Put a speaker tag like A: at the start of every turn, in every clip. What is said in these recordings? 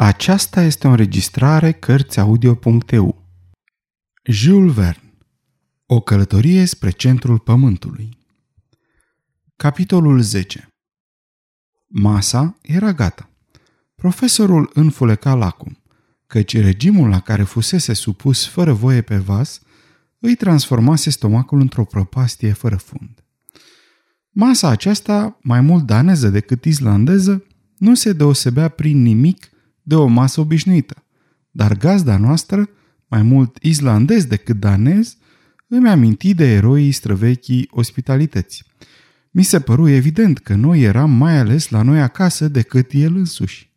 A: Aceasta este o înregistrare Cărțiaudio.eu. Jules Verne O călătorie spre centrul pământului Capitolul 10 Masa era gata. Profesorul înfuleca lacul, căci regimul la care fusese supus fără voie pe vas îi transformase stomacul într-o propastie fără fund. Masa aceasta, mai mult daneză decât islandeză, nu se deosebea prin nimic de o masă obișnuită, dar gazda noastră, mai mult islandez decât danez, îmi aminti de eroii străvechii ospitalități. Mi se păru evident că noi eram mai ales la noi acasă decât el însuși.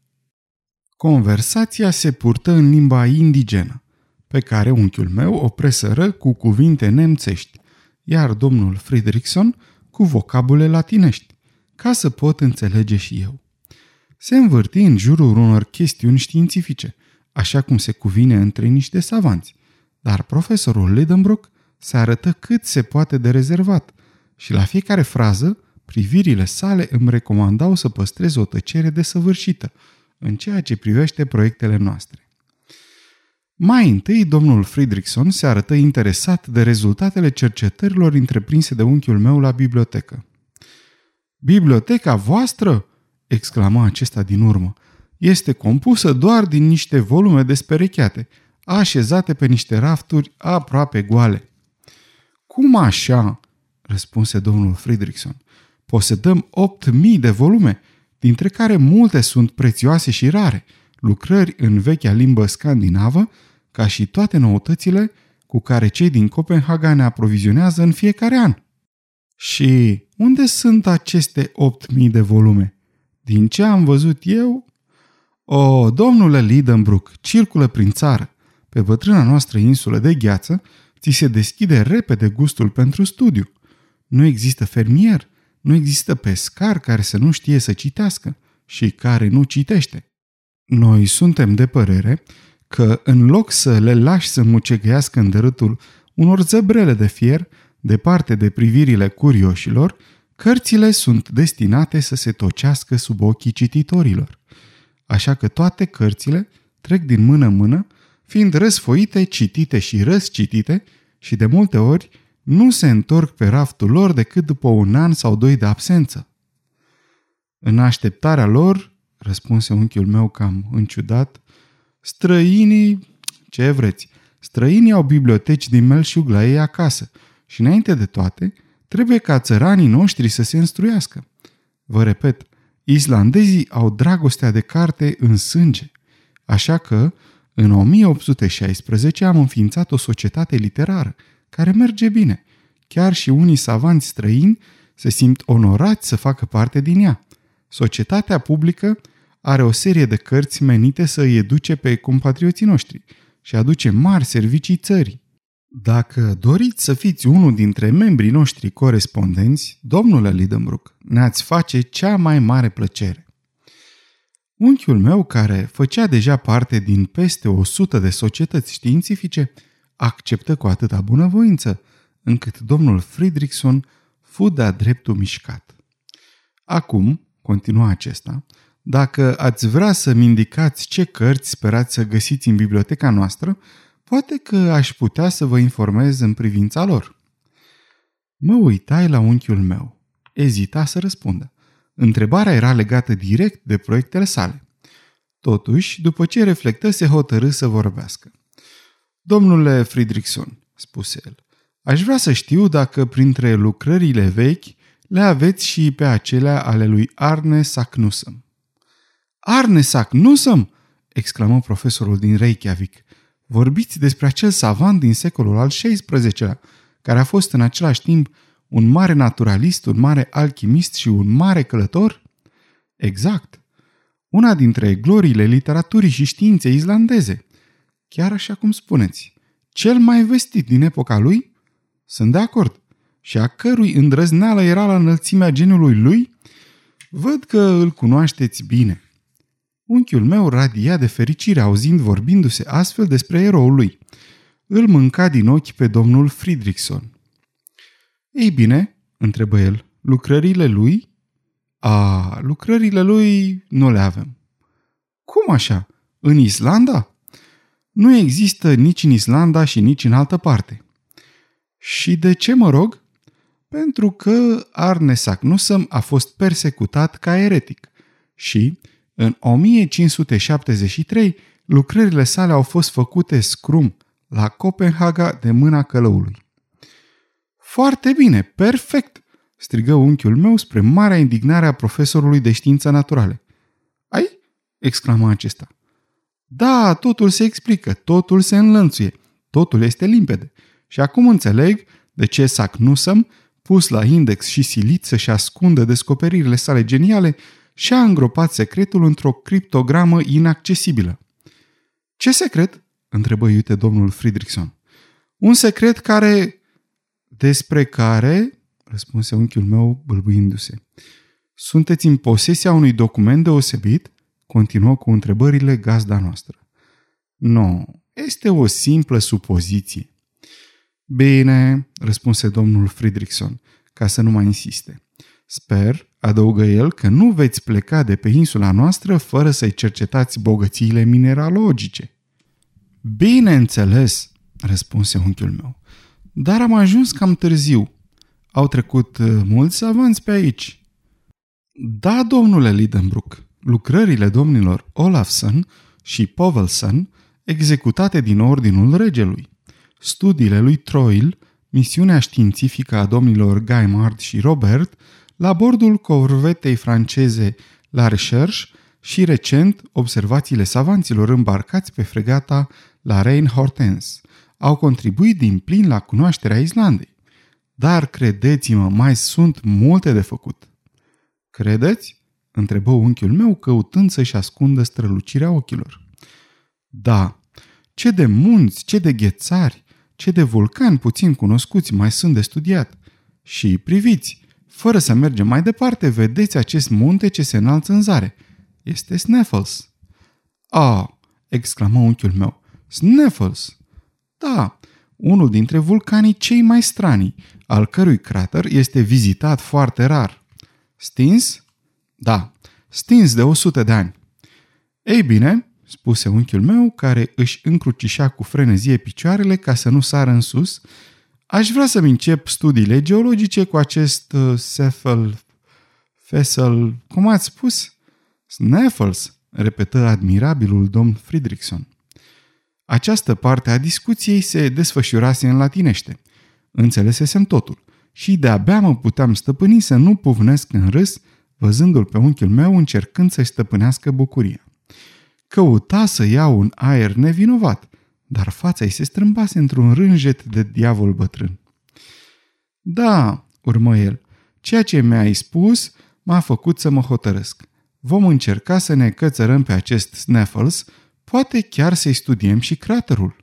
A: Conversația se purtă în limba indigenă, pe care unchiul meu o presără cu cuvinte nemțești, iar domnul Friedrichson cu vocabule latinești, ca să pot înțelege și eu se învârti în jurul unor chestiuni științifice, așa cum se cuvine între niște savanți. Dar profesorul Lidenbrock se arătă cât se poate de rezervat și la fiecare frază, privirile sale îmi recomandau să păstrez o tăcere desăvârșită în ceea ce privește proiectele noastre. Mai întâi, domnul Friedrichson se arătă interesat de rezultatele cercetărilor întreprinse de unchiul meu la bibliotecă. Biblioteca voastră? Exclama acesta din urmă. Este compusă doar din niște volume desperecheate, așezate pe niște rafturi aproape goale. Cum așa? răspunse domnul Friedrichson. Posedăm 8.000 de volume, dintre care multe sunt prețioase și rare, lucrări în vechea limbă scandinavă, ca și toate noutățile cu care cei din Copenhaga ne aprovizionează în fiecare an. Și unde sunt aceste 8.000 de volume? Din ce am văzut eu, o, domnule Lidenbrook, circulă prin țară. Pe bătrâna noastră insulă de gheață, ți se deschide repede gustul pentru studiu. Nu există fermier, nu există pescar care să nu știe să citească și care nu citește. Noi suntem de părere că în loc să le lași să mucegăiască în dărâtul unor zăbrele de fier, departe de privirile curioșilor, Cărțile sunt destinate să se tocească sub ochii cititorilor, așa că toate cărțile trec din mână în mână, fiind răsfoite, citite și răscitite și de multe ori nu se întorc pe raftul lor decât după un an sau doi de absență. În așteptarea lor, răspunse unchiul meu cam înciudat, străinii, ce vreți, străinii au biblioteci din melșug la ei acasă și înainte de toate, Trebuie ca țăranii noștri să se instruiască. Vă repet, islandezii au dragostea de carte în sânge. Așa că, în 1816 am înființat o societate literară, care merge bine. Chiar și unii savanți străini se simt onorați să facă parte din ea. Societatea publică are o serie de cărți menite să îi educe pe compatrioții noștri și aduce mari servicii țării. Dacă doriți să fiți unul dintre membrii noștri corespondenți, domnule Lidenbrook, ne-ați face cea mai mare plăcere. Unchiul meu, care făcea deja parte din peste 100 de societăți științifice, acceptă cu atâta bunăvoință, încât domnul Friedrichson fu de-a dreptul mișcat. Acum, continua acesta, dacă ați vrea să-mi indicați ce cărți sperați să găsiți în biblioteca noastră, Poate că aș putea să vă informez în privința lor. Mă uitai la unchiul meu. Ezita să răspundă. Întrebarea era legată direct de proiectele sale. Totuși, după ce reflectă, se hotărâ să vorbească. Domnule Friedrichson, spuse el, aș vrea să știu dacă printre lucrările vechi le aveți și pe acelea ale lui Arne Saknussemm. Arne Saknussemm! exclamă profesorul din Reykjavik. Vorbiți despre acel savant din secolul al XVI-lea, care a fost în același timp un mare naturalist, un mare alchimist și un mare călător? Exact. Una dintre gloriile literaturii și științei islandeze. Chiar așa cum spuneți. Cel mai vestit din epoca lui? Sunt de acord. Și a cărui îndrăzneală era la înălțimea genului lui? Văd că îl cunoașteți bine. Unchiul meu radia de fericire auzind vorbindu-se astfel despre eroul lui. Îl mânca din ochi pe domnul Friedrichson. Ei bine, întrebă el, lucrările lui? A, lucrările lui nu le avem. Cum așa? În Islanda? Nu există nici în Islanda și nici în altă parte. Și de ce mă rog? Pentru că Arne Saknussemm a fost persecutat ca eretic și, în 1573, lucrările sale au fost făcute scrum la Copenhaga de mâna călăului. Foarte bine, perfect, strigă unchiul meu spre marea indignare a profesorului de știință naturale. Ai? exclama acesta. Da, totul se explică, totul se înlănțuie, totul este limpede. Și acum înțeleg de ce Sacnusăm, pus la index și silit să-și ascundă descoperirile sale geniale, și-a îngropat secretul într-o criptogramă inaccesibilă. Ce secret? întrebă iute domnul Friedrichson. Un secret care... Despre care... răspunse unchiul meu bâlbâindu-se. Sunteți în posesia unui document deosebit? Continuă cu întrebările gazda noastră. Nu, este o simplă supoziție. Bine, răspunse domnul Friedrichson, ca să nu mai insiste. Sper, adăugă el, că nu veți pleca de pe insula noastră fără să-i cercetați bogățiile mineralogice. Bineînțeles, răspunse unchiul meu, dar am ajuns cam târziu. Au trecut uh, mulți savanți pe aici. Da, domnule Lidenbrook, lucrările domnilor Olafson și Povelson, executate din ordinul regelui. Studiile lui Troil, misiunea științifică a domnilor Gaimard și Robert, la bordul corvetei franceze La Recherche și recent observațiile savanților îmbarcați pe fregata la Reine Hortense au contribuit din plin la cunoașterea Islandei. Dar credeți-mă, mai sunt multe de făcut. Credeți? întrebă unchiul meu căutând să-și ascundă strălucirea ochilor. Da, ce de munți, ce de ghețari, ce de vulcani puțin cunoscuți mai sunt de studiat. Și priviți, fără să mergem mai departe, vedeți acest munte ce se înalță în zare. Este Sneffels. Ah, exclamă unchiul meu. Sneffels! Da, unul dintre vulcanii cei mai strani, al cărui crater este vizitat foarte rar. Stins? Da, stins de 100 de ani. Ei bine, spuse unchiul meu, care își încrucișa cu frenezie picioarele ca să nu sară în sus, aș vrea să-mi încep studiile geologice cu acest uh, Seffel, Fessel, cum ați spus? Sneffels, repetă admirabilul domn Friedrichson. Această parte a discuției se desfășurase în latinește. Înțelesesem totul și de-abia mă puteam stăpâni să nu puvnesc în râs, văzându-l pe unchiul meu încercând să-și stăpânească bucuria. Căuta să ia un aer nevinovat, dar fața îi se strâmbase într-un rânjet de diavol bătrân. Da, urmă el, ceea ce mi-ai spus m-a făcut să mă hotărăsc. Vom încerca să ne cățărăm pe acest Snaffles, poate chiar să-i studiem și craterul.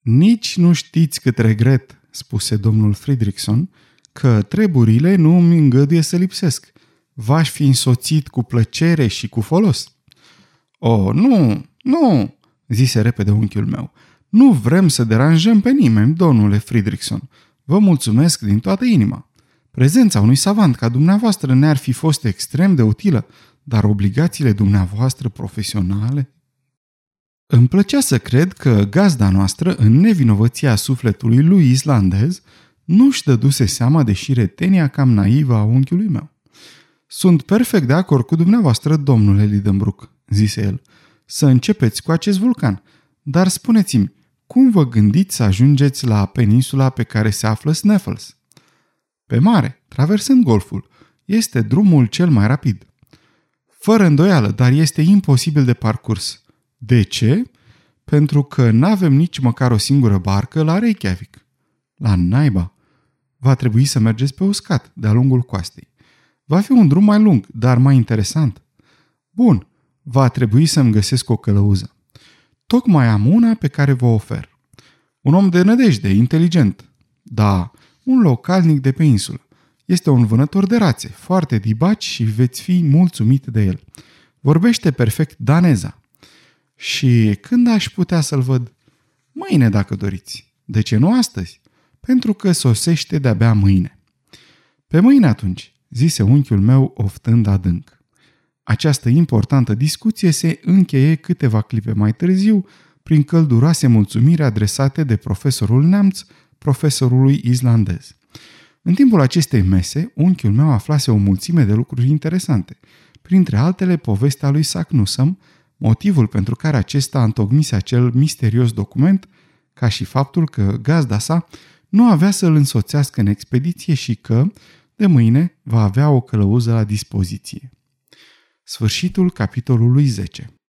A: Nici nu știți cât regret, spuse domnul Friedrichson, că treburile nu îmi îngăduie să lipsesc. V-aș fi însoțit cu plăcere și cu folos. Oh, nu, nu, zise repede unchiul meu. Nu vrem să deranjăm pe nimeni, domnule Friedrichson. Vă mulțumesc din toată inima. Prezența unui savant ca dumneavoastră ne-ar fi fost extrem de utilă, dar obligațiile dumneavoastră profesionale? Îmi plăcea să cred că gazda noastră, în nevinovăția sufletului lui islandez, nu-și dăduse seama de șiretenia cam naivă a unchiului meu. Sunt perfect de acord cu dumneavoastră, domnule Lidenbrook, zise el, să începeți cu acest vulcan. Dar spuneți-mi, cum vă gândiți să ajungeți la peninsula pe care se află Sneffels? Pe mare, traversând golful. Este drumul cel mai rapid. Fără îndoială, dar este imposibil de parcurs. De ce? Pentru că nu avem nici măcar o singură barcă la Reykjavik. La naiba. Va trebui să mergeți pe uscat, de-a lungul coastei. Va fi un drum mai lung, dar mai interesant. Bun, va trebui să-mi găsesc o călăuză. Tocmai am una pe care vă ofer. Un om de nădejde, inteligent. Da, un localnic de pe insulă. Este un vânător de rațe, foarte dibaci și veți fi mulțumit de el. Vorbește perfect daneza. Și când aș putea să-l văd? Mâine, dacă doriți. De ce nu astăzi? Pentru că sosește de-abia mâine. Pe mâine atunci, zise unchiul meu oftând adânc. Această importantă discuție se încheie câteva clipe mai târziu prin călduroase mulțumiri adresate de profesorul neamț profesorului islandez. În timpul acestei mese, unchiul meu aflase o mulțime de lucruri interesante, printre altele povestea lui Sacnusăm, motivul pentru care acesta întocmise acel misterios document, ca și faptul că gazda sa nu avea să-l însoțească în expediție și că, de mâine, va avea o călăuză la dispoziție. Sfârșitul capitolului 10